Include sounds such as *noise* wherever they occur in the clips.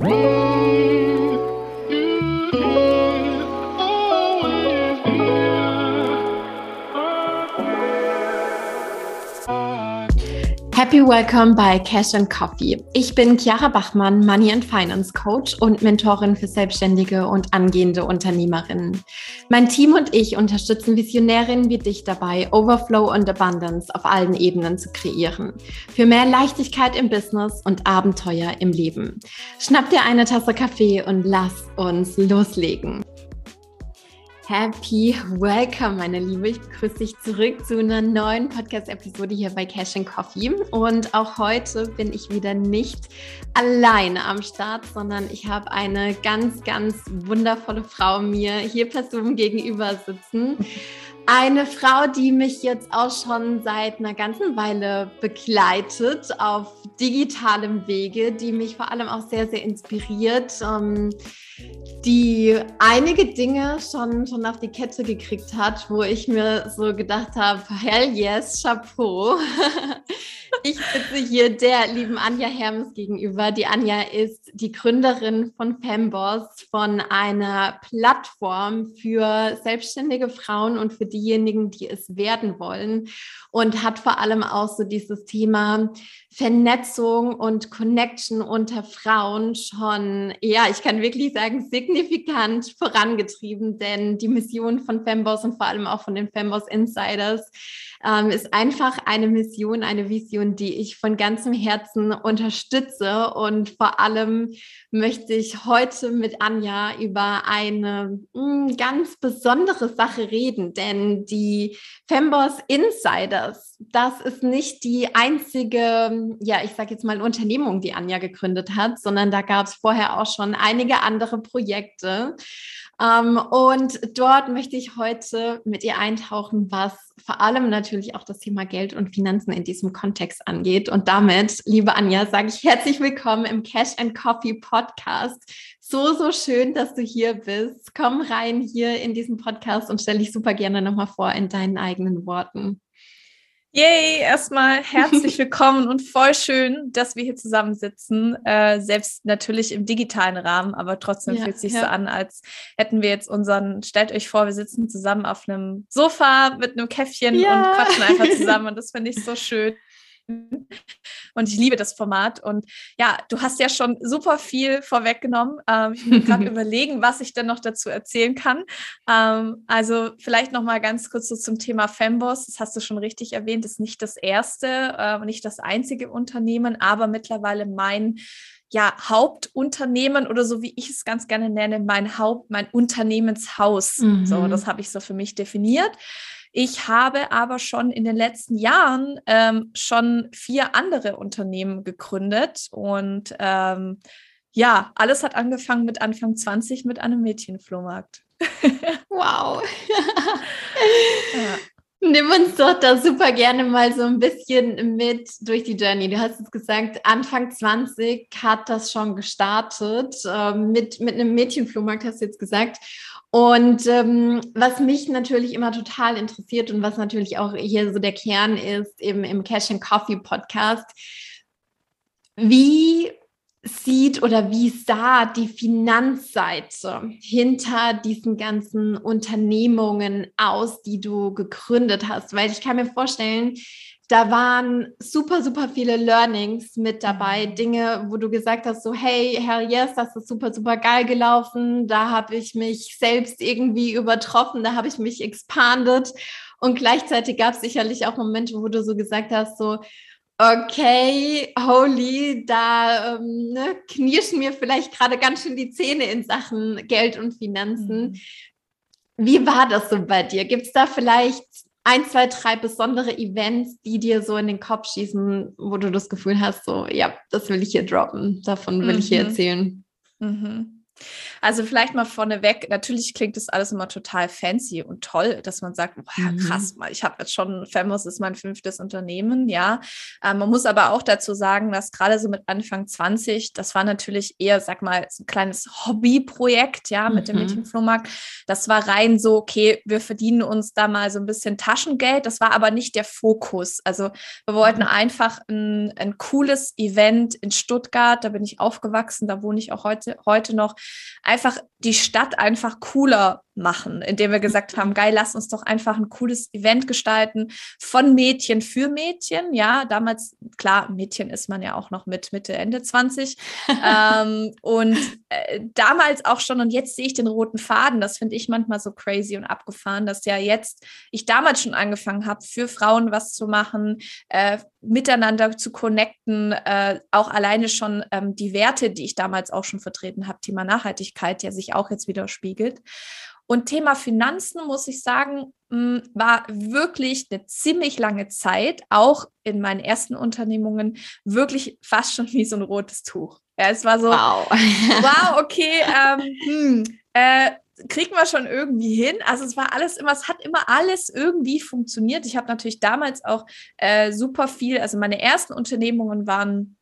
Whoa! Happy Welcome bei Cash and Coffee. Ich bin Chiara Bachmann, Money and Finance Coach und Mentorin für Selbstständige und angehende Unternehmerinnen. Mein Team und ich unterstützen Visionärinnen wie dich dabei, Overflow und Abundance auf allen Ebenen zu kreieren. Für mehr Leichtigkeit im Business und Abenteuer im Leben. Schnapp dir eine Tasse Kaffee und lass uns loslegen. Happy Welcome, meine Liebe. Ich begrüße dich zurück zu einer neuen Podcast-Episode hier bei Cash and Coffee. Und auch heute bin ich wieder nicht alleine am Start, sondern ich habe eine ganz, ganz wundervolle Frau mir hier per Zoom gegenüber sitzen. Eine Frau, die mich jetzt auch schon seit einer ganzen Weile begleitet auf digitalem Wege, die mich vor allem auch sehr, sehr inspiriert. Ähm, die einige Dinge schon, schon auf die Kette gekriegt hat, wo ich mir so gedacht habe, hell yes, Chapeau. *laughs* ich sitze hier der lieben Anja Hermes gegenüber. Die Anja ist die Gründerin von Femboss, von einer Plattform für selbstständige Frauen und für diejenigen, die es werden wollen und hat vor allem auch so dieses Thema Vernetzung und Connection unter Frauen schon, ja, ich kann wirklich sagen, signifikant vorangetrieben, denn die Mission von Femboss und vor allem auch von den Femboss Insiders ähm, ist einfach eine Mission, eine Vision, die ich von ganzem Herzen unterstütze. Und vor allem möchte ich heute mit Anja über eine mh, hm, ganz besondere Sache reden, denn die Femboss Insiders, das ist nicht die einzige, ja, ich sage jetzt mal Unternehmung, die Anja gegründet hat, sondern da gab es vorher auch schon einige andere Projekte. Ähm, und dort möchte ich heute mit ihr eintauchen, was vor allem natürlich auch das Thema Geld und Finanzen in diesem Kontext angeht. Und damit, liebe Anja, sage ich herzlich willkommen im Cash and Coffee Podcast. So, so schön, dass du hier bist. Komm rein hier in diesen Podcast und stell dich super gerne nochmal vor in deinen eigenen Worten. Yay, erstmal herzlich *laughs* willkommen und voll schön, dass wir hier zusammensitzen. Äh, selbst natürlich im digitalen Rahmen, aber trotzdem ja, fühlt es sich ja. so an, als hätten wir jetzt unseren, stellt euch vor, wir sitzen zusammen auf einem Sofa mit einem Käffchen ja. und quatschen einfach *laughs* zusammen. Und das finde ich so schön. Und ich liebe das Format. Und ja, du hast ja schon super viel vorweggenommen. Ähm, ich muss gerade *laughs* überlegen, was ich denn noch dazu erzählen kann. Ähm, also vielleicht noch mal ganz kurz so zum Thema Femboss. Das hast du schon richtig erwähnt. Das ist nicht das erste, äh, nicht das einzige Unternehmen, aber mittlerweile mein ja, Hauptunternehmen oder so wie ich es ganz gerne nenne, mein Haupt, mein Unternehmenshaus. Mhm. So, das habe ich so für mich definiert. Ich habe aber schon in den letzten Jahren ähm, schon vier andere Unternehmen gegründet und ähm, ja, alles hat angefangen mit Anfang 20 mit einem Mädchenflohmarkt. *laughs* wow. ja. Nimm uns doch da super gerne mal so ein bisschen mit durch die Journey. Du hast es gesagt, Anfang 20 hat das schon gestartet äh, mit, mit einem Mädchenflohmarkt, hast du jetzt gesagt. Und ähm, was mich natürlich immer total interessiert und was natürlich auch hier so der Kern ist im, im Cash and Coffee Podcast, wie sieht oder wie sah die Finanzseite hinter diesen ganzen Unternehmungen aus, die du gegründet hast? Weil ich kann mir vorstellen, da waren super, super viele Learnings mit dabei. Mhm. Dinge, wo du gesagt hast, so, hey, hell yes, das ist super, super geil gelaufen. Da habe ich mich selbst irgendwie übertroffen, da habe ich mich expanded. Und gleichzeitig gab es sicherlich auch Momente, wo du so gesagt hast, so, okay, holy, da ähm, ne, knirschen mir vielleicht gerade ganz schön die Zähne in Sachen Geld und Finanzen. Mhm. Wie war das so bei dir? Gibt es da vielleicht ein, zwei, drei besondere Events, die dir so in den Kopf schießen, wo du das Gefühl hast, so, ja, das will ich hier droppen, davon will mhm. ich hier mhm. erzählen. Mhm. Also vielleicht mal vorneweg, natürlich klingt das alles immer total fancy und toll, dass man sagt, boah, krass, mhm. ich habe jetzt schon, Femos ist mein fünftes Unternehmen, ja. Ähm, man muss aber auch dazu sagen, dass gerade so mit Anfang 20, das war natürlich eher, sag mal, so ein kleines Hobbyprojekt, ja, mit mhm. dem Mädchenflohmarkt. Das war rein so, okay, wir verdienen uns da mal so ein bisschen Taschengeld. Das war aber nicht der Fokus. Also wir wollten mhm. einfach ein, ein cooles Event in Stuttgart, da bin ich aufgewachsen, da wohne ich auch heute, heute noch einfach die Stadt einfach cooler machen, indem wir gesagt haben, geil, lass uns doch einfach ein cooles Event gestalten von Mädchen für Mädchen. Ja, damals, klar, Mädchen ist man ja auch noch mit Mitte, Ende 20. *laughs* ähm, und äh, damals auch schon, und jetzt sehe ich den roten Faden, das finde ich manchmal so crazy und abgefahren, dass ja jetzt ich damals schon angefangen habe, für Frauen was zu machen, äh, miteinander zu connecten, äh, auch alleine schon ähm, die Werte, die ich damals auch schon vertreten habe, Thema Nachhaltigkeit, ja sich auch jetzt widerspiegelt. Und Thema Finanzen, muss ich sagen, hm, war wirklich eine ziemlich lange Zeit, auch in meinen ersten Unternehmungen, wirklich fast schon wie so ein rotes Tuch. Ja, es war so, wow, wow *laughs* okay, ähm, hm, äh, kriegen wir schon irgendwie hin. Also es war alles immer, es hat immer alles irgendwie funktioniert. Ich habe natürlich damals auch äh, super viel, also meine ersten Unternehmungen waren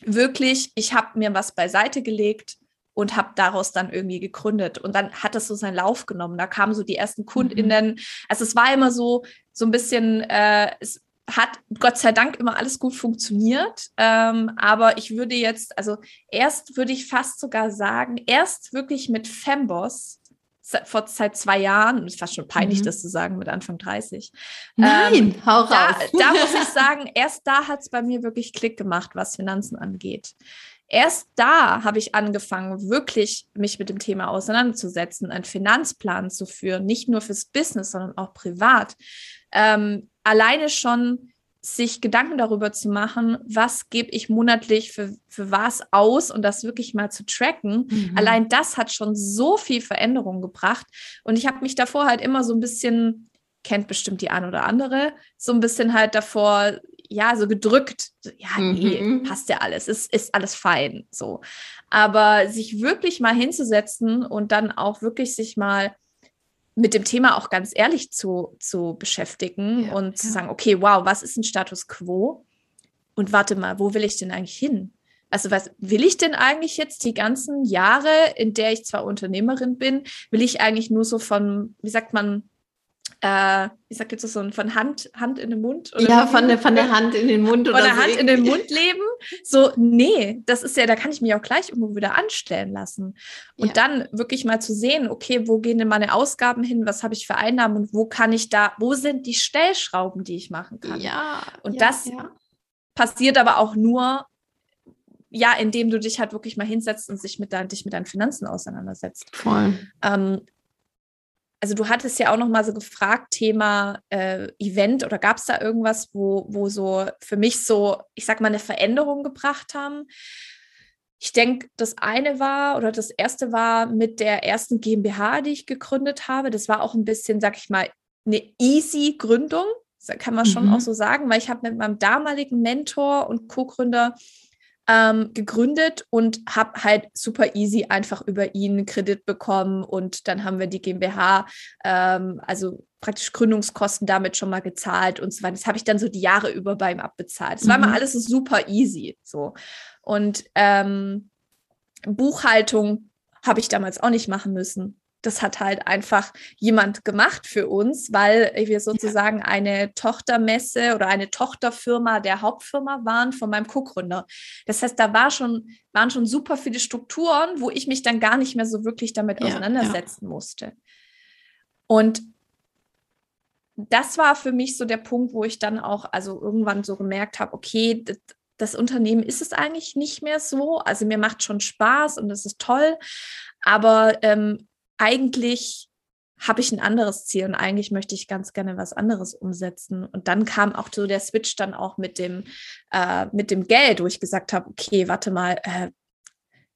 wirklich, ich habe mir was beiseite gelegt, und habe daraus dann irgendwie gegründet. Und dann hat das so seinen Lauf genommen. Da kamen so die ersten mhm. KundInnen. Also es war immer so, so ein bisschen, äh, es hat Gott sei Dank immer alles gut funktioniert. Ähm, aber ich würde jetzt, also erst würde ich fast sogar sagen, erst wirklich mit Femboss vor seit zwei Jahren, ist fast schon peinlich, mhm. das zu sagen, mit Anfang 30. Nein, ähm, hau raus. Da, da *laughs* muss ich sagen, erst da hat es bei mir wirklich Klick gemacht, was Finanzen angeht. Erst da habe ich angefangen, wirklich mich mit dem Thema auseinanderzusetzen, einen Finanzplan zu führen, nicht nur fürs Business, sondern auch privat. Ähm, alleine schon sich Gedanken darüber zu machen, was gebe ich monatlich für, für was aus und das wirklich mal zu tracken. Mhm. Allein das hat schon so viel Veränderung gebracht. Und ich habe mich davor halt immer so ein bisschen, kennt bestimmt die eine oder andere, so ein bisschen halt davor ja, so gedrückt, ja, nee, mhm. passt ja alles, ist, ist alles fein, so. Aber sich wirklich mal hinzusetzen und dann auch wirklich sich mal mit dem Thema auch ganz ehrlich zu, zu beschäftigen ja, und ja. zu sagen, okay, wow, was ist ein Status quo? Und warte mal, wo will ich denn eigentlich hin? Also was will ich denn eigentlich jetzt die ganzen Jahre, in der ich zwar Unternehmerin bin, will ich eigentlich nur so von, wie sagt man, äh, ich sag jetzt so von Hand, Hand in den Mund. Ja, von der, von der Hand in den Mund. Oder von der so Hand in den Mund leben. So, nee, das ist ja, da kann ich mich auch gleich irgendwo wieder anstellen lassen. Und ja. dann wirklich mal zu sehen, okay, wo gehen denn meine Ausgaben hin, was habe ich für Einnahmen und wo kann ich da, wo sind die Stellschrauben, die ich machen kann? Ja. Und ja, das ja. passiert aber auch nur, ja, indem du dich halt wirklich mal hinsetzt und sich mit dein, dich mit deinen Finanzen auseinandersetzt. Voll. Ähm, also du hattest ja auch noch mal so gefragt, Thema äh, Event oder gab es da irgendwas, wo, wo so für mich so, ich sag mal, eine Veränderung gebracht haben? Ich denke, das eine war oder das erste war mit der ersten GmbH, die ich gegründet habe. Das war auch ein bisschen, sag ich mal, eine easy Gründung, kann man schon mhm. auch so sagen, weil ich habe mit meinem damaligen Mentor und Co-Gründer ähm, gegründet und habe halt super easy einfach über ihn Kredit bekommen und dann haben wir die GmbH, ähm, also praktisch Gründungskosten damit schon mal gezahlt und so weiter. Das habe ich dann so die Jahre über bei ihm abbezahlt. Es mhm. war mal alles super easy so. Und ähm, Buchhaltung habe ich damals auch nicht machen müssen das hat halt einfach jemand gemacht für uns, weil wir sozusagen ja. eine Tochtermesse oder eine Tochterfirma der Hauptfirma waren von meinem Co-Gründer. Das heißt, da war schon, waren schon super viele Strukturen, wo ich mich dann gar nicht mehr so wirklich damit ja, auseinandersetzen ja. musste. Und das war für mich so der Punkt, wo ich dann auch also irgendwann so gemerkt habe, okay, das, das Unternehmen ist es eigentlich nicht mehr so. Also mir macht schon Spaß und es ist toll, aber ähm, eigentlich habe ich ein anderes Ziel und eigentlich möchte ich ganz gerne was anderes umsetzen. Und dann kam auch so der Switch dann auch mit dem, äh, mit dem Geld, wo ich gesagt habe, okay, warte mal, äh,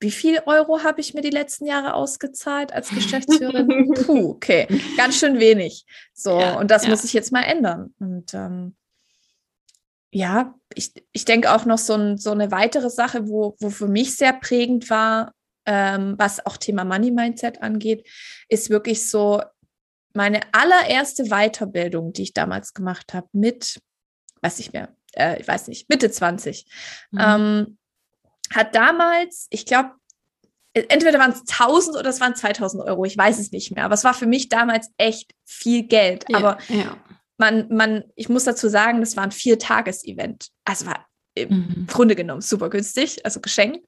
wie viel Euro habe ich mir die letzten Jahre ausgezahlt als *laughs* Geschäftsführerin? Puh, okay, ganz schön wenig. So, ja, und das ja. muss ich jetzt mal ändern. Und ähm, ja, ich, ich denke auch noch so, ein, so eine weitere Sache, wo, wo für mich sehr prägend war, ähm, was auch Thema Money Mindset angeht, ist wirklich so meine allererste Weiterbildung, die ich damals gemacht habe, mit, weiß ich mehr, äh, ich weiß nicht, Mitte 20, mhm. ähm, hat damals, ich glaube, entweder waren es 1000 oder es waren 2000 Euro, ich weiß es nicht mehr, aber es war für mich damals echt viel Geld. Ja, aber ja. man, man, ich muss dazu sagen, das war ein Vier-Tages-Event. Also war im mhm. Grunde genommen super günstig, also geschenkt.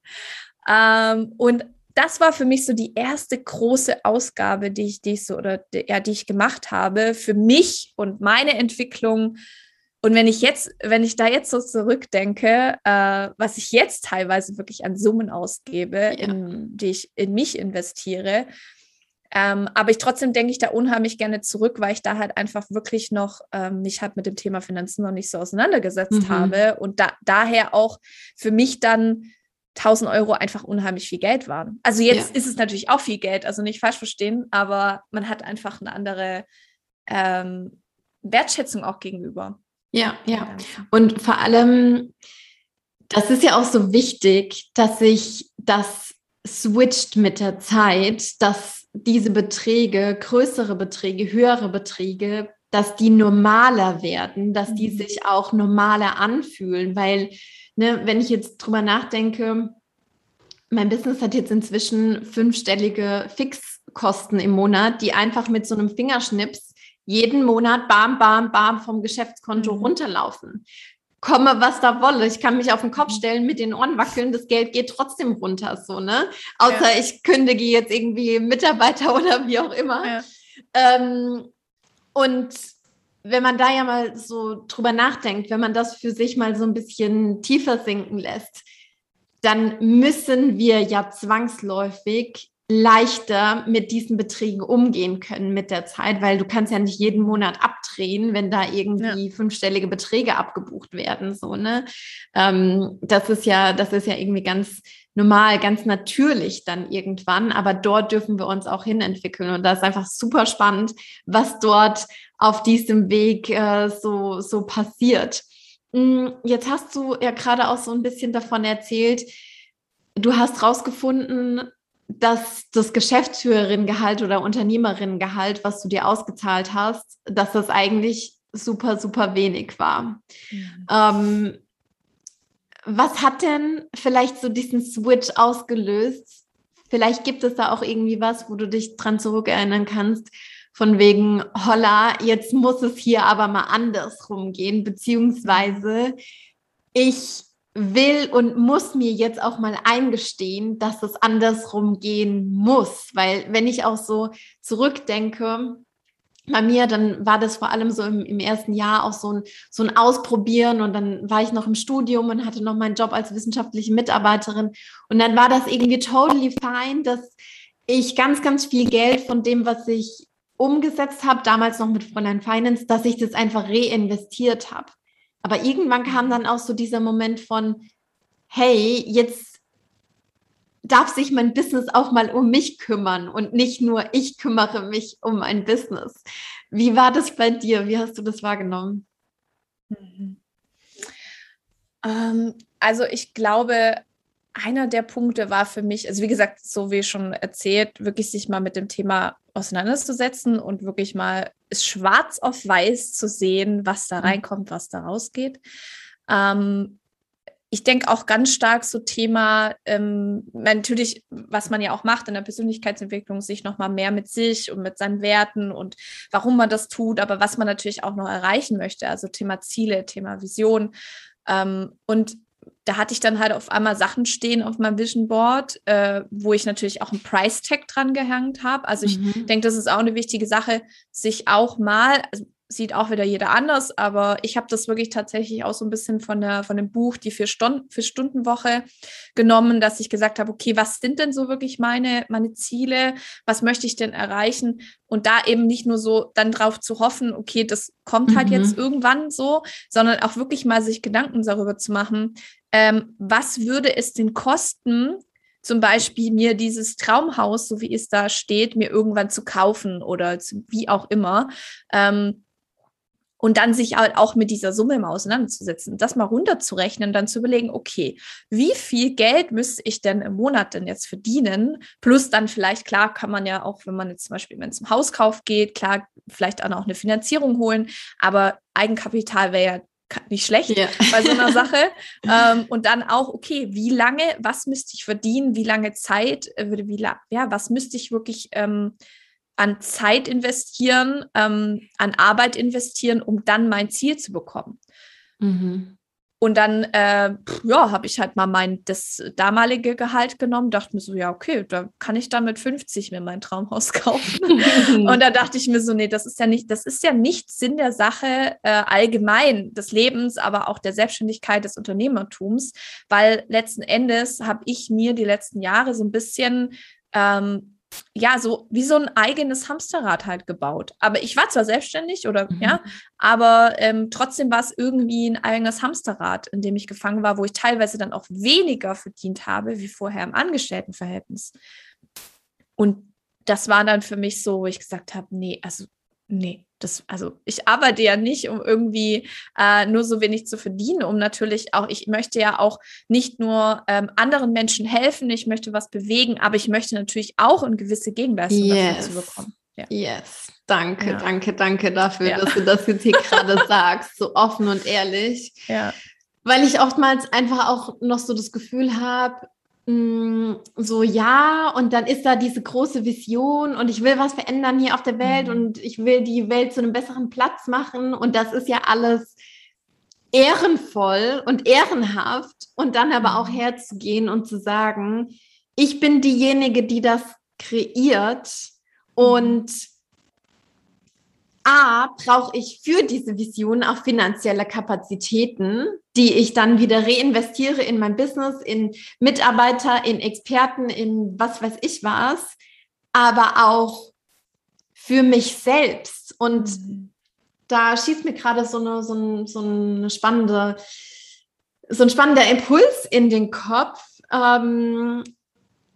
Ähm, und das war für mich so die erste große Ausgabe, die ich, die ich so oder die, ja, die ich gemacht habe für mich und meine Entwicklung und wenn ich jetzt, wenn ich da jetzt so zurückdenke, äh, was ich jetzt teilweise wirklich an Summen ausgebe, ja. in, die ich in mich investiere, ähm, aber ich trotzdem denke ich da unheimlich gerne zurück, weil ich da halt einfach wirklich noch ähm, mich halt mit dem Thema Finanzen noch nicht so auseinandergesetzt mhm. habe und da, daher auch für mich dann 1000 Euro einfach unheimlich viel Geld waren. Also jetzt ja. ist es natürlich auch viel Geld, also nicht falsch verstehen, aber man hat einfach eine andere ähm, Wertschätzung auch gegenüber. Ja, ja. Und vor allem, das ist ja auch so wichtig, dass sich das switcht mit der Zeit, dass diese Beträge, größere Beträge, höhere Beträge, dass die normaler werden, dass die mhm. sich auch normaler anfühlen, weil, ne, wenn ich jetzt drüber nachdenke, mein Business hat jetzt inzwischen fünfstellige Fixkosten im Monat, die einfach mit so einem Fingerschnips jeden Monat bam, bam, bam vom Geschäftskonto mhm. runterlaufen. Komme, was da wolle. Ich kann mich auf den Kopf mhm. stellen, mit den Ohren wackeln, das Geld geht trotzdem runter, so, ne? Außer ja. ich kündige jetzt irgendwie Mitarbeiter *laughs* oder wie auch immer. Ja. Ähm, und wenn man da ja mal so drüber nachdenkt, wenn man das für sich mal so ein bisschen tiefer sinken lässt, dann müssen wir ja zwangsläufig leichter mit diesen Beträgen umgehen können mit der Zeit, weil du kannst ja nicht jeden Monat abdrehen, wenn da irgendwie ja. fünfstellige Beträge abgebucht werden, so, ne? Ähm, das ist ja, das ist ja irgendwie ganz normal, ganz natürlich dann irgendwann, aber dort dürfen wir uns auch hinentwickeln und da ist einfach super spannend, was dort auf diesem Weg äh, so, so passiert. Mm, jetzt hast du ja gerade auch so ein bisschen davon erzählt, du hast rausgefunden, dass das Geschäftsführerinnengehalt oder Unternehmerinnengehalt, was du dir ausgezahlt hast, dass das eigentlich super, super wenig war. Mhm. Ähm, was hat denn vielleicht so diesen Switch ausgelöst? Vielleicht gibt es da auch irgendwie was, wo du dich dran zurückerinnern kannst, von wegen, holla, jetzt muss es hier aber mal andersrum gehen, beziehungsweise ich will und muss mir jetzt auch mal eingestehen, dass es andersrum gehen muss. Weil wenn ich auch so zurückdenke, bei mir, dann war das vor allem so im, im, ersten Jahr auch so ein, so ein Ausprobieren und dann war ich noch im Studium und hatte noch meinen Job als wissenschaftliche Mitarbeiterin und dann war das irgendwie totally fine, dass ich ganz, ganz viel Geld von dem, was ich umgesetzt habe, damals noch mit Fräulein Finance, dass ich das einfach reinvestiert habe. Aber irgendwann kam dann auch so dieser Moment von, hey, jetzt darf sich mein Business auch mal um mich kümmern und nicht nur ich kümmere mich um mein Business. Wie war das bei dir? Wie hast du das wahrgenommen? Mhm. Ähm, also ich glaube, einer der Punkte war für mich, also wie gesagt, so wie schon erzählt, wirklich sich mal mit dem Thema auseinanderzusetzen und wirklich mal schwarz auf weiß zu sehen, was da mhm. reinkommt, was da rausgeht. Ähm, ich denke auch ganz stark so Thema, ähm, natürlich, was man ja auch macht in der Persönlichkeitsentwicklung, sich nochmal mehr mit sich und mit seinen Werten und warum man das tut, aber was man natürlich auch noch erreichen möchte, also Thema Ziele, Thema Vision. Ähm, und da hatte ich dann halt auf einmal Sachen stehen auf meinem Vision Board, äh, wo ich natürlich auch einen Price Tag dran gehängt habe. Also ich mhm. denke, das ist auch eine wichtige Sache, sich auch mal, also sieht auch wieder jeder anders, aber ich habe das wirklich tatsächlich auch so ein bisschen von, der, von dem Buch, die vier, Stunden, vier Stunden Woche genommen, dass ich gesagt habe, okay, was sind denn so wirklich meine, meine Ziele? Was möchte ich denn erreichen? Und da eben nicht nur so dann drauf zu hoffen, okay, das kommt halt mhm. jetzt irgendwann so, sondern auch wirklich mal sich Gedanken darüber zu machen, ähm, was würde es denn kosten, zum Beispiel mir dieses Traumhaus, so wie es da steht, mir irgendwann zu kaufen oder zu, wie auch immer. Ähm, und dann sich halt auch mit dieser Summe mal auseinanderzusetzen, das mal runterzurechnen, dann zu überlegen, okay, wie viel Geld müsste ich denn im Monat denn jetzt verdienen? Plus dann vielleicht, klar, kann man ja auch, wenn man jetzt zum Beispiel, wenn es um Hauskauf geht, klar, vielleicht auch noch eine Finanzierung holen, aber Eigenkapital wäre ja nicht schlecht ja. bei so einer Sache. *laughs* ähm, und dann auch, okay, wie lange, was müsste ich verdienen, wie lange Zeit, äh, wie, ja, was müsste ich wirklich ähm, an Zeit investieren, ähm, an Arbeit investieren, um dann mein Ziel zu bekommen. Mhm. Und dann, äh, ja, habe ich halt mal mein das damalige Gehalt genommen, dachte mir so, ja, okay, da kann ich dann mit 50 mir mein Traumhaus *laughs* kaufen. *laughs* und da dachte ich mir so, nee, das ist ja nicht, das ist ja nicht Sinn der Sache äh, allgemein des Lebens, aber auch der Selbstständigkeit des Unternehmertums, weil letzten Endes habe ich mir die letzten Jahre so ein bisschen ähm, ja, so wie so ein eigenes Hamsterrad halt gebaut. Aber ich war zwar selbstständig oder mhm. ja, aber ähm, trotzdem war es irgendwie ein eigenes Hamsterrad, in dem ich gefangen war, wo ich teilweise dann auch weniger verdient habe wie vorher im Angestelltenverhältnis. Und das war dann für mich so, wo ich gesagt habe, nee, also nee, das, also ich arbeite ja nicht, um irgendwie äh, nur so wenig zu verdienen, um natürlich auch, ich möchte ja auch nicht nur ähm, anderen Menschen helfen, ich möchte was bewegen, aber ich möchte natürlich auch eine gewisse Gegenleistung yes. dafür zu bekommen. Ja. Yes, danke, ja. danke, danke dafür, ja. dass du das jetzt hier *laughs* gerade sagst, so offen und ehrlich. Ja. Weil ich oftmals einfach auch noch so das Gefühl habe, so ja und dann ist da diese große Vision und ich will was verändern hier auf der Welt mhm. und ich will die Welt zu einem besseren Platz machen und das ist ja alles ehrenvoll und ehrenhaft und dann aber auch mhm. herzugehen und zu sagen, ich bin diejenige, die das kreiert mhm. und A, brauche ich für diese Vision auch finanzielle Kapazitäten, die ich dann wieder reinvestiere in mein Business, in Mitarbeiter, in Experten, in was weiß ich was, aber auch für mich selbst. Und da schießt mir gerade so eine, so, ein, so eine spannende, so ein spannender Impuls in den Kopf. Ähm,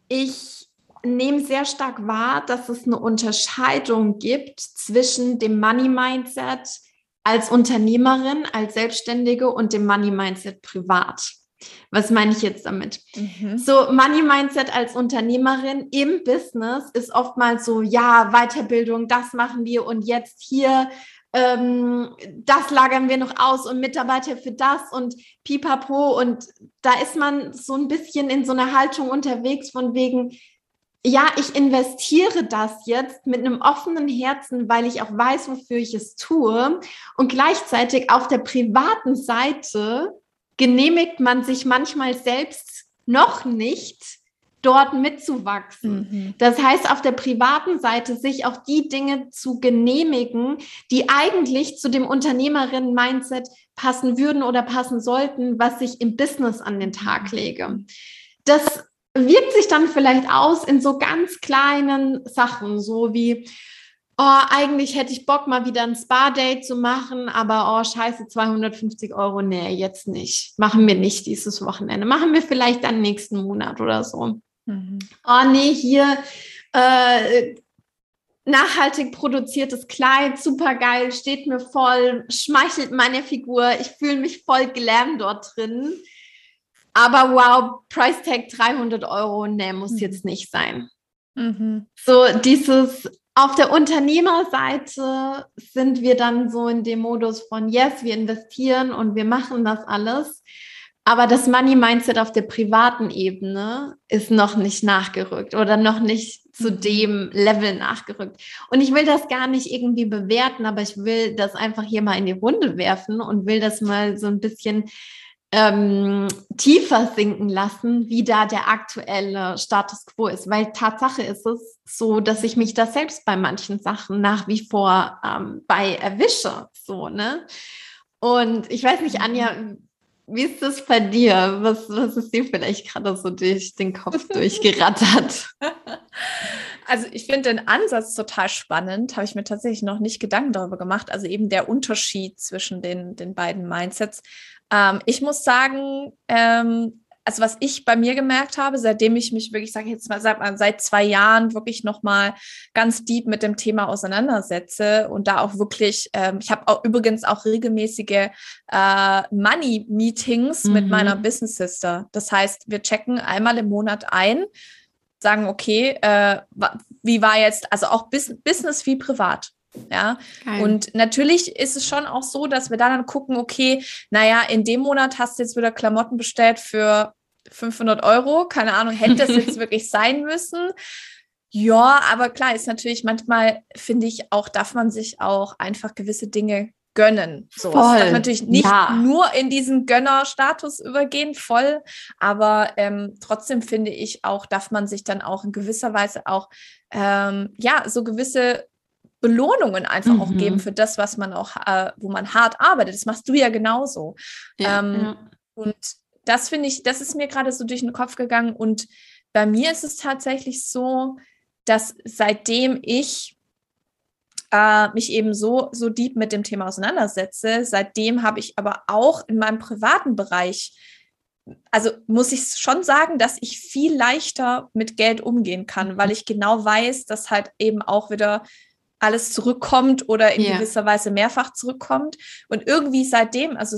ich nehme sehr stark wahr, dass es eine Unterscheidung gibt zwischen dem Money Mindset als Unternehmerin, als Selbstständige und dem Money Mindset privat. Was meine ich jetzt damit? Mhm. So, Money Mindset als Unternehmerin im Business ist oftmals so, ja, Weiterbildung, das machen wir und jetzt hier, ähm, das lagern wir noch aus und Mitarbeiter für das und pipapo. Und da ist man so ein bisschen in so einer Haltung unterwegs von wegen, ja, ich investiere das jetzt mit einem offenen Herzen, weil ich auch weiß, wofür ich es tue. Und gleichzeitig auf der privaten Seite genehmigt man sich manchmal selbst noch nicht, dort mitzuwachsen. Mhm. Das heißt, auf der privaten Seite sich auch die Dinge zu genehmigen, die eigentlich zu dem Unternehmerinnen-Mindset passen würden oder passen sollten, was ich im Business an den Tag lege. Das wirkt sich dann vielleicht aus in so ganz kleinen Sachen, so wie, oh, eigentlich hätte ich Bock, mal wieder ein Spa-Date zu machen, aber oh, scheiße, 250 Euro, nee, jetzt nicht. Machen wir nicht dieses Wochenende. Machen wir vielleicht dann nächsten Monat oder so. Mhm. Oh, nee, hier, äh, nachhaltig produziertes Kleid, super geil, steht mir voll, schmeichelt meine Figur, ich fühle mich voll glam dort drin. Aber wow, Price Tag 300 Euro, nee, muss mhm. jetzt nicht sein. Mhm. So dieses auf der Unternehmerseite sind wir dann so in dem Modus von, yes, wir investieren und wir machen das alles. Aber das Money Mindset auf der privaten Ebene ist noch nicht nachgerückt oder noch nicht zu mhm. dem Level nachgerückt. Und ich will das gar nicht irgendwie bewerten, aber ich will das einfach hier mal in die Runde werfen und will das mal so ein bisschen ähm, tiefer sinken lassen, wie da der aktuelle Status quo ist. Weil Tatsache ist es so, dass ich mich da selbst bei manchen Sachen nach wie vor ähm, bei erwische. So, ne? Und ich weiß nicht, Anja, wie ist das bei dir? Was, was ist dir vielleicht gerade so durch den Kopf *laughs* durchgerattert? Also ich finde den Ansatz total spannend, habe ich mir tatsächlich noch nicht Gedanken darüber gemacht. Also eben der Unterschied zwischen den, den beiden Mindsets. Ähm, ich muss sagen, ähm, also was ich bei mir gemerkt habe, seitdem ich mich wirklich, sage ich jetzt mal, seit, seit zwei Jahren wirklich nochmal ganz deep mit dem Thema auseinandersetze und da auch wirklich, ähm, ich habe auch übrigens auch regelmäßige äh, Money-Meetings mhm. mit meiner Business Sister. Das heißt, wir checken einmal im Monat ein, sagen, okay, äh, wie war jetzt, also auch Business wie privat. Ja, Geil. und natürlich ist es schon auch so, dass wir dann gucken, okay, naja, in dem Monat hast du jetzt wieder Klamotten bestellt für 500 Euro. Keine Ahnung, hätte das jetzt *laughs* wirklich sein müssen? Ja, aber klar, ist natürlich manchmal, finde ich, auch darf man sich auch einfach gewisse Dinge gönnen. So, voll. Es darf natürlich nicht ja. nur in diesen Gönnerstatus übergehen, voll, aber ähm, trotzdem finde ich auch, darf man sich dann auch in gewisser Weise auch, ähm, ja, so gewisse Belohnungen einfach mhm. auch geben mhm. für das, was man auch, äh, wo man hart arbeitet. Das machst du ja genauso. Ja, ähm, ja. Und das finde ich, das ist mir gerade so durch den Kopf gegangen. Und bei mir ist es tatsächlich so, dass seitdem ich äh, mich eben so, so deep mit dem Thema auseinandersetze. Seitdem habe ich aber auch in meinem privaten Bereich, also muss ich schon sagen, dass ich viel leichter mit Geld umgehen kann, weil ich genau weiß, dass halt eben auch wieder alles zurückkommt oder in yeah. gewisser Weise mehrfach zurückkommt. Und irgendwie seitdem, also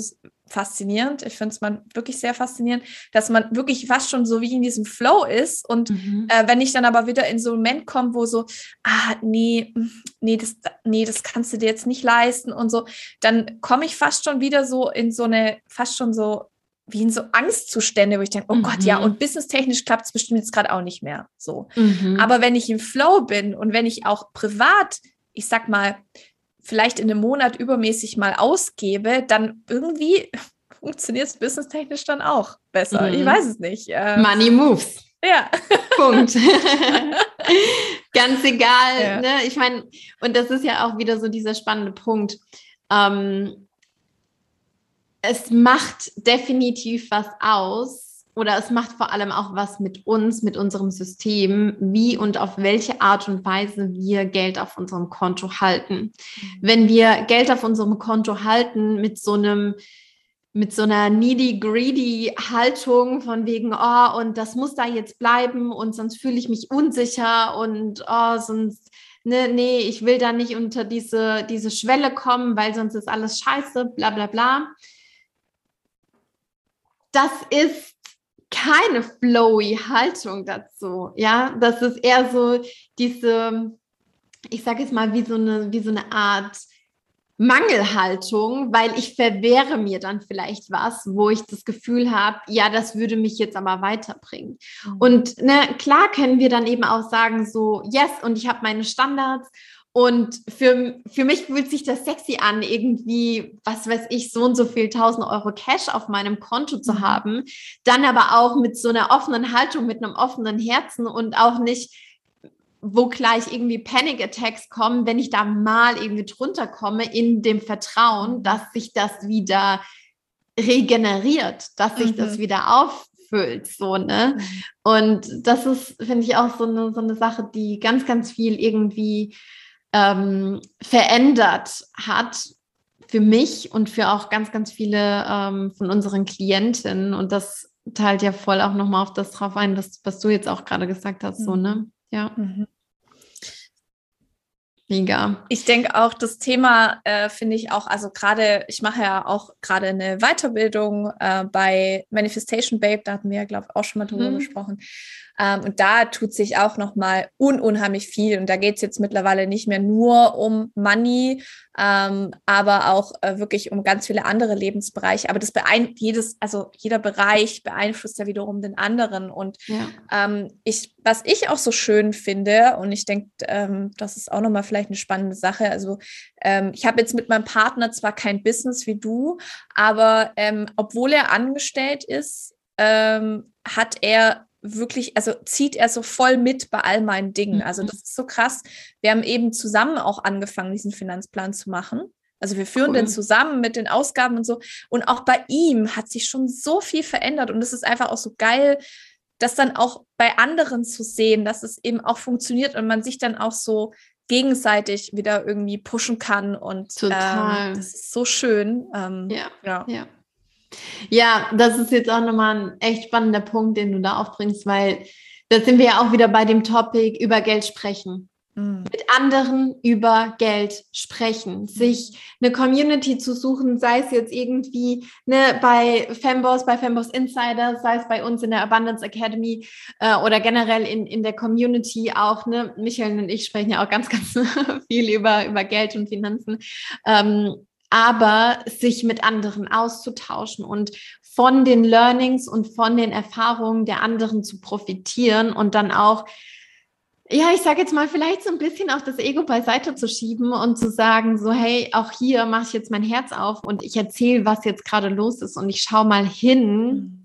faszinierend. Ich finde es man wirklich sehr faszinierend, dass man wirklich fast schon so wie in diesem Flow ist. Und mhm. äh, wenn ich dann aber wieder in so einen Moment komme, wo so, ah, nee, nee, das, nee, das kannst du dir jetzt nicht leisten und so, dann komme ich fast schon wieder so in so eine, fast schon so wie in so Angstzustände, wo ich denke, oh mhm. Gott, ja, und businesstechnisch klappt es bestimmt jetzt gerade auch nicht mehr. So. Mhm. Aber wenn ich im Flow bin und wenn ich auch privat, ich sag mal, vielleicht in einem Monat übermäßig mal ausgebe, dann irgendwie *laughs* funktioniert es businesstechnisch dann auch besser. Mhm. Ich weiß es nicht. Ähm, Money moves. Ja. Punkt. *laughs* Ganz egal. Ja. Ne? Ich meine, und das ist ja auch wieder so dieser spannende Punkt. Ähm, es macht definitiv was aus, oder es macht vor allem auch was mit uns, mit unserem System, wie und auf welche Art und Weise wir Geld auf unserem Konto halten. Mhm. Wenn wir Geld auf unserem Konto halten mit so einem mit so einer needy, greedy Haltung von wegen, oh, und das muss da jetzt bleiben und sonst fühle ich mich unsicher und oh, sonst, ne, nee, ich will da nicht unter diese, diese Schwelle kommen, weil sonst ist alles scheiße, bla bla bla. Das ist keine flowy Haltung dazu. Ja, das ist eher so diese, ich sage jetzt mal, wie so eine, wie so eine Art Mangelhaltung, weil ich verwehre mir dann vielleicht was, wo ich das Gefühl habe, ja, das würde mich jetzt aber weiterbringen. Mhm. Und ne, klar können wir dann eben auch sagen, so, yes, und ich habe meine Standards und für, für mich fühlt sich das sexy an, irgendwie, was weiß ich, so und so viel 1000 Euro Cash auf meinem Konto zu mhm. haben. Dann aber auch mit so einer offenen Haltung, mit einem offenen Herzen und auch nicht, wo gleich irgendwie Panic Attacks kommen, wenn ich da mal irgendwie drunter komme, in dem Vertrauen, dass sich das wieder regeneriert, dass sich mhm. das wieder auffüllt, so, ne? Mhm. Und das ist, finde ich, auch so eine, so eine Sache, die ganz, ganz viel irgendwie ähm, verändert hat für mich und für auch ganz, ganz viele ähm, von unseren Klientinnen. Und das teilt ja voll auch nochmal auf das drauf ein, was, was du jetzt auch gerade gesagt hast. Mhm. So, ne? Ja. Mhm. Mega. Ich denke auch, das Thema äh, finde ich auch, also gerade, ich mache ja auch gerade eine Weiterbildung äh, bei Manifestation Babe, da hatten wir ja, glaube ich, auch schon mal drüber mhm. gesprochen. Ähm, und da tut sich auch nochmal un unheimlich viel. Und da geht es jetzt mittlerweile nicht mehr nur um Money, ähm, aber auch äh, wirklich um ganz viele andere Lebensbereiche. Aber das beeinflusst jedes, also jeder Bereich beeinflusst ja wiederum den anderen. Und ja. ähm, ich, was ich auch so schön finde, und ich denke, ähm, das ist auch nochmal vielleicht eine spannende Sache. Also ähm, ich habe jetzt mit meinem Partner zwar kein Business wie du, aber ähm, obwohl er angestellt ist, hat er wirklich, also zieht er so voll mit bei all meinen Dingen. Also mhm. das ist so krass. Wir haben eben zusammen auch angefangen, diesen Finanzplan zu machen. Also wir führen cool. den zusammen mit den Ausgaben und so. Und auch bei ihm hat sich schon so viel verändert. Und es ist einfach auch so geil, das dann auch bei anderen zu sehen, dass es eben auch funktioniert und man sich dann auch so gegenseitig wieder irgendwie pushen kann. Und Total. Ähm, das ist so schön. Ähm, ja, ja. ja. Ja, das ist jetzt auch nochmal ein echt spannender Punkt, den du da aufbringst, weil da sind wir ja auch wieder bei dem Topic über Geld sprechen. Mhm. Mit anderen über Geld sprechen, sich eine Community zu suchen, sei es jetzt irgendwie ne, bei Femboss, bei Femboss Insider, sei es bei uns in der Abundance Academy äh, oder generell in, in der Community auch. Ne? Michael und ich sprechen ja auch ganz, *laughs* ganz viel über, über Geld und Finanzen. Ähm, aber sich mit anderen auszutauschen und von den Learnings und von den Erfahrungen der anderen zu profitieren und dann auch, ja, ich sage jetzt mal, vielleicht so ein bisschen auch das Ego beiseite zu schieben und zu sagen, so, hey, auch hier mache ich jetzt mein Herz auf und ich erzähle, was jetzt gerade los ist und ich schaue mal hin,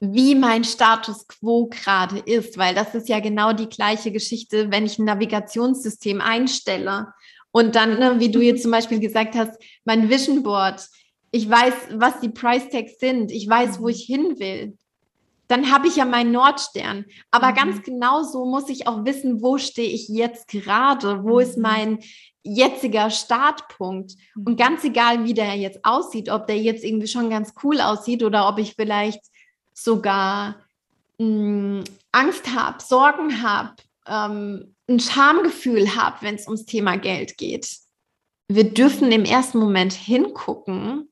wie mein Status quo gerade ist, weil das ist ja genau die gleiche Geschichte, wenn ich ein Navigationssystem einstelle und dann, ne, wie du jetzt zum Beispiel gesagt hast, mein Vision Board, ich weiß, was die Price Tags sind, ich weiß, wo mhm. ich hin will, dann habe ich ja meinen Nordstern. Aber mhm. ganz genauso muss ich auch wissen, wo stehe ich jetzt gerade, wo mhm. ist mein jetziger Startpunkt. Mhm. Und ganz egal, wie der jetzt aussieht, ob der jetzt irgendwie schon ganz cool aussieht oder ob ich vielleicht sogar mh, hm, Angst habe, Sorgen habe, ähm, ein Schamgefühl habe, wenn es ums Thema Geld geht. Wir dürfen im ersten Moment hingucken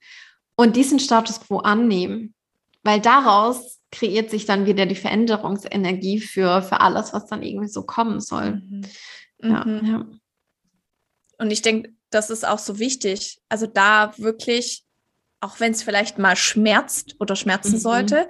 und diesen Status quo annehmen, weil daraus kreiert sich dann wieder die Veränderungsenergie für, für alles, was dann irgendwie so kommen soll. Mhm. Ja, mhm. ja. Und ich denke, das ist auch so wichtig. Also da wirklich, auch wenn es vielleicht mal schmerzt oder schmerzen mhm. sollte,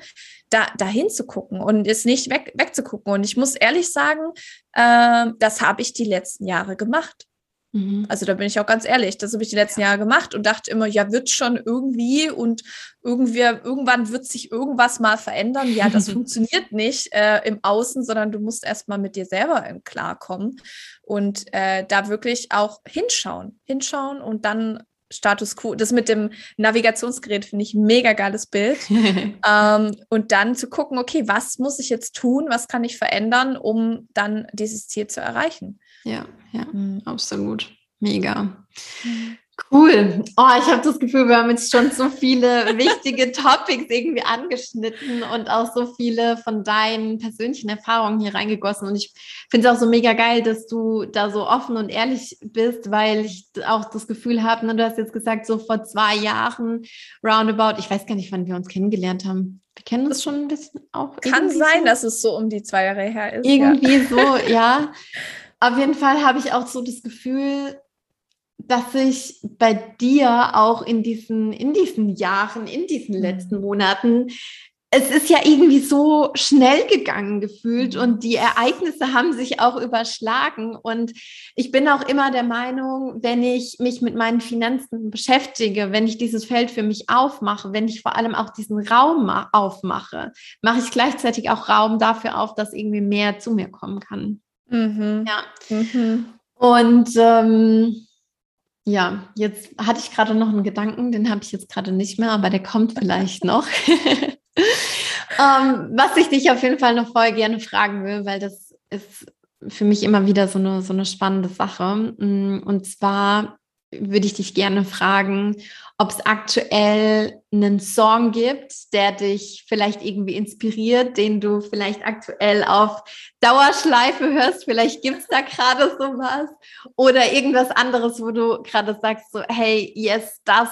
da, da hinzugucken und es nicht weg, wegzugucken. Und ich muss ehrlich sagen, äh, das habe ich die letzten Jahre gemacht. Mhm. Also da bin ich auch ganz ehrlich, das habe ich die letzten Jahre gemacht und dachte immer, ja, wird schon irgendwie und irgendwie, irgendwann wird sich irgendwas mal verändern. Ja, das *laughs* funktioniert nicht äh, im Außen, sondern du musst erstmal mit dir selber Klarkommen und äh, da wirklich auch hinschauen, hinschauen und dann Status quo. Das mit dem Navigationsgerät finde ich ein mega geiles Bild. *laughs* ähm, und dann zu gucken, okay, was muss ich jetzt tun, was kann ich verändern, um dann dieses Ziel zu erreichen. Ja, ja, mhm. absolut. Mega. Mhm. Cool. Oh, ich habe das Gefühl, wir haben jetzt schon so viele wichtige Topics irgendwie angeschnitten und auch so viele von deinen persönlichen Erfahrungen hier reingegossen. Und ich finde es auch so mega geil, dass du da so offen und ehrlich bist, weil ich auch das Gefühl habe, ne, du hast jetzt gesagt, so vor zwei Jahren roundabout, ich weiß gar nicht, wann wir uns kennengelernt haben. Wir kennen uns schon ein bisschen auch. Kann sein, so. dass es so um die zwei Jahre her ist. Irgendwie ja. so, ja. *laughs* Auf jeden Fall habe ich auch so das Gefühl, dass sich bei dir auch in diesen, in diesen Jahren, in diesen mhm. letzten Monaten, es ist ja irgendwie so schnell gegangen gefühlt mhm. und die Ereignisse haben sich auch überschlagen. Und ich bin auch immer der Meinung, wenn ich mich mit meinen Finanzen beschäftige, wenn ich dieses Feld für mich aufmache, wenn ich vor allem auch diesen Raum aufmache, mache ich gleichzeitig auch Raum dafür auf, dass irgendwie mehr zu mir kommen kann. Mhm. Ja. Mhm. Und ähm, ja, jetzt hatte ich gerade noch einen Gedanken, den habe ich jetzt gerade nicht mehr, aber der kommt vielleicht noch. *laughs* ähm, was ich dich auf jeden Fall noch voll gerne fragen will, weil das ist für mich immer wieder so eine, so eine spannende Sache. Mm, und zwar würde ich dich gerne fragen, ob es aktuell einen Song gibt, der dich vielleicht irgendwie inspiriert, den du vielleicht aktuell auf Dauerschleife hörst. Vielleicht gibt es da gerade sowas oder irgendwas anderes, wo du gerade sagst, so, hey, yes, das,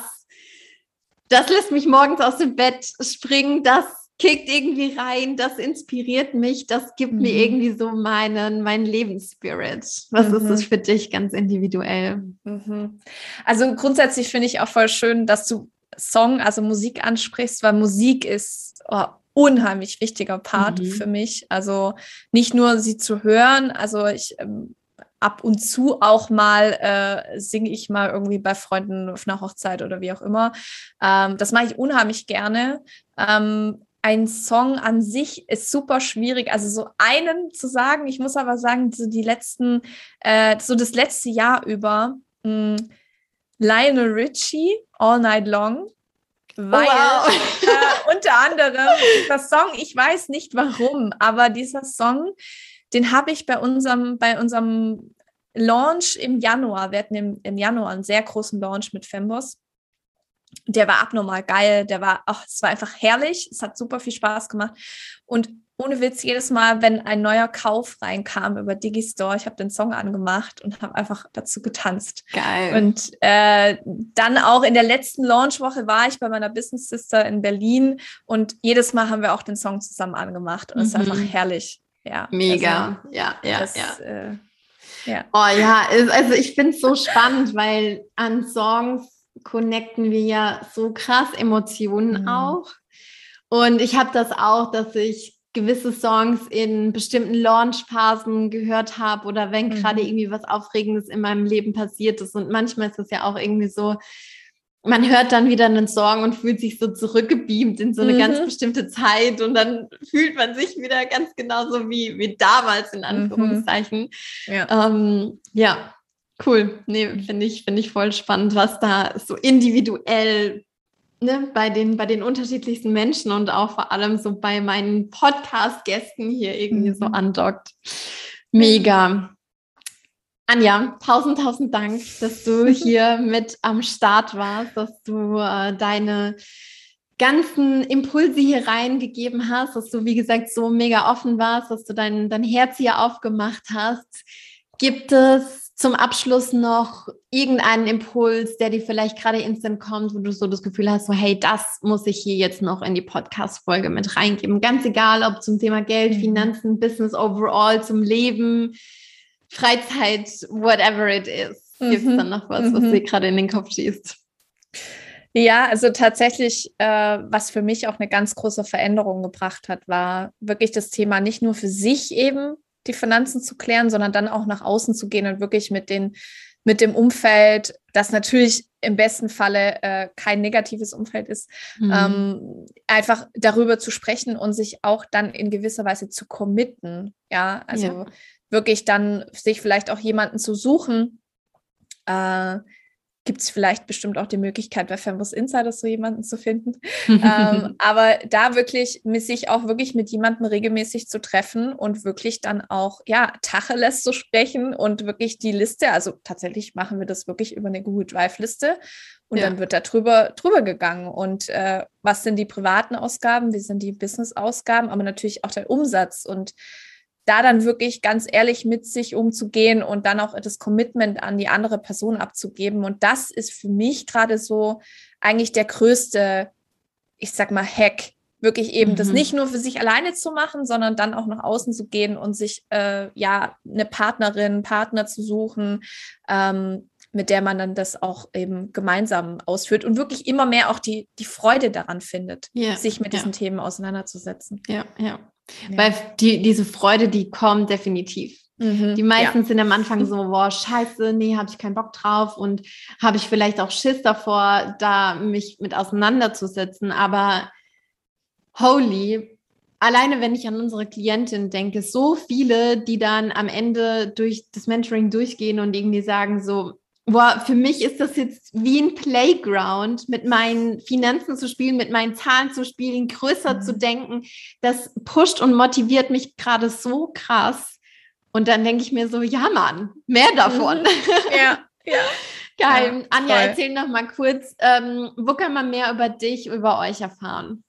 das lässt mich morgens aus dem Bett springen, das kickt irgendwie rein, das inspiriert mich, das gibt mhm. mir irgendwie so meinen, meinen Lebensspirit. Was mhm. ist es für dich ganz individuell? Mhm. Also grundsätzlich finde ich auch voll schön, dass du Song, also Musik ansprichst, weil Musik ist oh, unheimlich wichtiger Part mhm. für mich. Also nicht nur sie zu hören, also ich ähm, ab und zu auch mal äh, singe ich mal irgendwie bei Freunden auf einer Hochzeit oder wie auch immer. Ähm, das mache ich unheimlich gerne. Ähm, ein Song an sich ist super schwierig. Also so einen zu sagen, ich muss aber sagen, so die letzten, äh, so das letzte Jahr über, mh, hm, Lionel Richie, All Night Long, weil oh, wow. äh, *laughs* unter anderem dieser Song, ich weiß nicht warum, aber dieser Song, den habe ich bei unserem, bei unserem Launch im Januar, wir hatten im, im Januar einen sehr großen Launch mit Femboss der war abnormal geil, der war, ach, es war einfach herrlich, es hat super viel Spaß gemacht und ohne Witz, jedes Mal, wenn ein neuer Kauf reinkam über Digistore, ich habe den Song angemacht und habe einfach dazu getanzt. Geil. Und äh, dann auch in der letzten Launchwoche war ich bei meiner Business Sister in Berlin und jedes Mal haben wir auch den Song zusammen angemacht und es mhm. ist einfach herrlich. Ja. Mega. Also, ja, ja, das, ja. Äh, ja. Oh ja, also ich finde es so spannend, weil an Songs connecten wir ja so krass Emotionen mhm. auch. Und ich habe das auch, dass ich gewisse Songs in bestimmten Launchphasen gehört habe oder wenn mhm. gerade irgendwie was Aufregendes in meinem Leben passiert ist. Und manchmal ist es ja auch irgendwie so, man hört dann wieder einen Song und fühlt sich so zurückgebeamt in so eine mhm. ganz bestimmte Zeit und dann fühlt man sich wieder ganz genauso wie, wie damals in mhm. Anführungszeichen. Mhm. Ja. Ähm, ja, cool. Nee, finde ich, finde ich voll spannend, was da so individuell ne, bei, den, bei den unterschiedlichsten Menschen und auch vor allem so bei meinen Podcast-Gästen hier irgendwie mhm. so andockt. Mega. Anja, tausend, tausend Dank, dass du *laughs* hier mit am Start warst, dass du äh, deine ganzen Impulse hier reingegeben hast, dass du, wie gesagt, so mega offen warst, dass du dein, dein Herz hier aufgemacht hast. Gibt es zum Abschluss noch irgendeinen Impuls, der dir vielleicht gerade instant kommt, wo du so das Gefühl hast, so hey, das muss ich hier jetzt noch in die Podcast-Folge mit reingeben. Ganz egal, ob zum Thema Geld, mhm. Finanzen, Business overall, zum Leben, Freizeit, whatever it is. Gibt es mhm. dann noch was, was mhm. dir gerade in den Kopf schießt? Ja, also tatsächlich, äh, was für mich auch eine ganz große Veränderung gebracht hat, war wirklich das Thema nicht nur für sich eben die Finanzen zu klären, sondern dann auch nach außen zu gehen und wirklich mit den mit dem Umfeld, das natürlich im besten Falle äh, kein negatives Umfeld ist, mhm. ähm, einfach darüber zu sprechen und sich auch dann in gewisser Weise zu committen. Ja, also ja. wirklich dann sich vielleicht auch jemanden zu suchen, äh, gibt es vielleicht bestimmt auch die Möglichkeit, bei Fembus Insiders so jemanden zu finden. *laughs* ähm, aber da wirklich sich auch wirklich mit jemandem regelmäßig zu treffen und wirklich dann auch, ja, Tacheles zu sprechen und wirklich die Liste, also tatsächlich machen wir das wirklich über eine Google Drive-Liste und ja. dann wird da drüber, drüber gegangen. Und äh, was sind die privaten Ausgaben, wie sind die Business-Ausgaben, aber natürlich auch der Umsatz und da dann wirklich ganz ehrlich mit sich umzugehen und dann auch das Commitment an die andere Person abzugeben. Und das ist für mich gerade so eigentlich der größte, ich sag mal, Hack. Wirklich eben mhm. das nicht nur für sich alleine zu machen, sondern dann auch nach außen zu gehen und sich äh, ja eine Partnerin, Partner zu suchen, ähm, mit der man dann das auch eben gemeinsam ausführt und wirklich immer mehr auch die, die Freude daran findet, yeah, sich mit diesen Themen auseinanderzusetzen. Ja, ja. Ja. Weil die, diese Freude, die kommt definitiv. Mhm, die meisten ja. sind am Anfang *laughs* so, boah, scheiße, nee, habe ich keinen Bock drauf und habe ich vielleicht auch Schiss davor, da mich mit auseinanderzusetzen. Aber holy, alleine wenn ich an unsere Klientin denke, so viele, die dann am Ende durch das Mentoring durchgehen und irgendwie sagen so, boah, für mich ist das jetzt wie ein Playground, mit meinen Finanzen zu spielen, mit meinen Zahlen zu spielen, größer mhm. zu denken. Das pusht und motiviert mich gerade so krass. Und dann denke ich mir so, ja, Mann, mehr davon. Mhm. Ja, ja. *laughs* Geil. Ja, Anja, voll. erzähl noch mal kurz, ähm, wo kann man mehr über dich, über euch erfahren?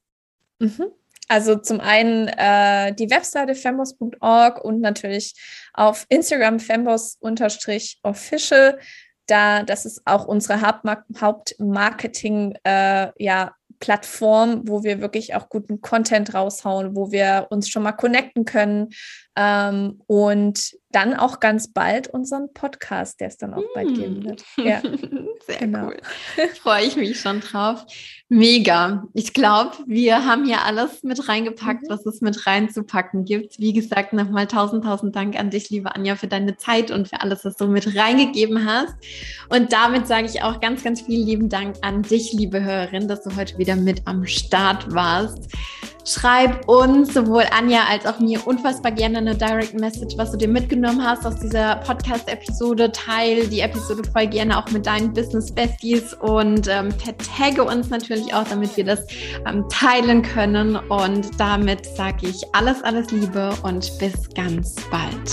Mhm. Also zum einen äh, die Webseite fembos.org und natürlich auf Instagram fembos-official da, das ist auch unsere Hauptmarketing, äh, ja, Plattform, wo wir wirklich auch guten Content raushauen, wo wir uns schon mal connecten können ähm, und dann auch ganz bald unseren Podcast, der es dann auch mm. bald geben wird. Ja. *laughs* Sehr genau. cool. Freue ich mich schon drauf. Mega. Ich glaube, wir haben hier alles mit reingepackt, mhm. was es mit reinzupacken gibt. Wie gesagt, nochmal tausend, tausend Dank an dich, liebe Anja, für deine Zeit und für alles, was du mit reingegeben hast. Und damit sage ich auch ganz, ganz vielen lieben Dank an dich, liebe Hörerin, dass du heute wieder mit am Start warst. Schreib uns, sowohl Anja als auch mir, unfassbar gerne eine Direct Message, was du dir mitgenommen hast aus dieser Podcast-Episode. Teil die Episode voll gerne auch mit deinen Business-Besties und ähm, vertagge uns natürlich auch, damit wir das ähm, teilen können. Und damit sage ich alles, alles Liebe und bis ganz bald.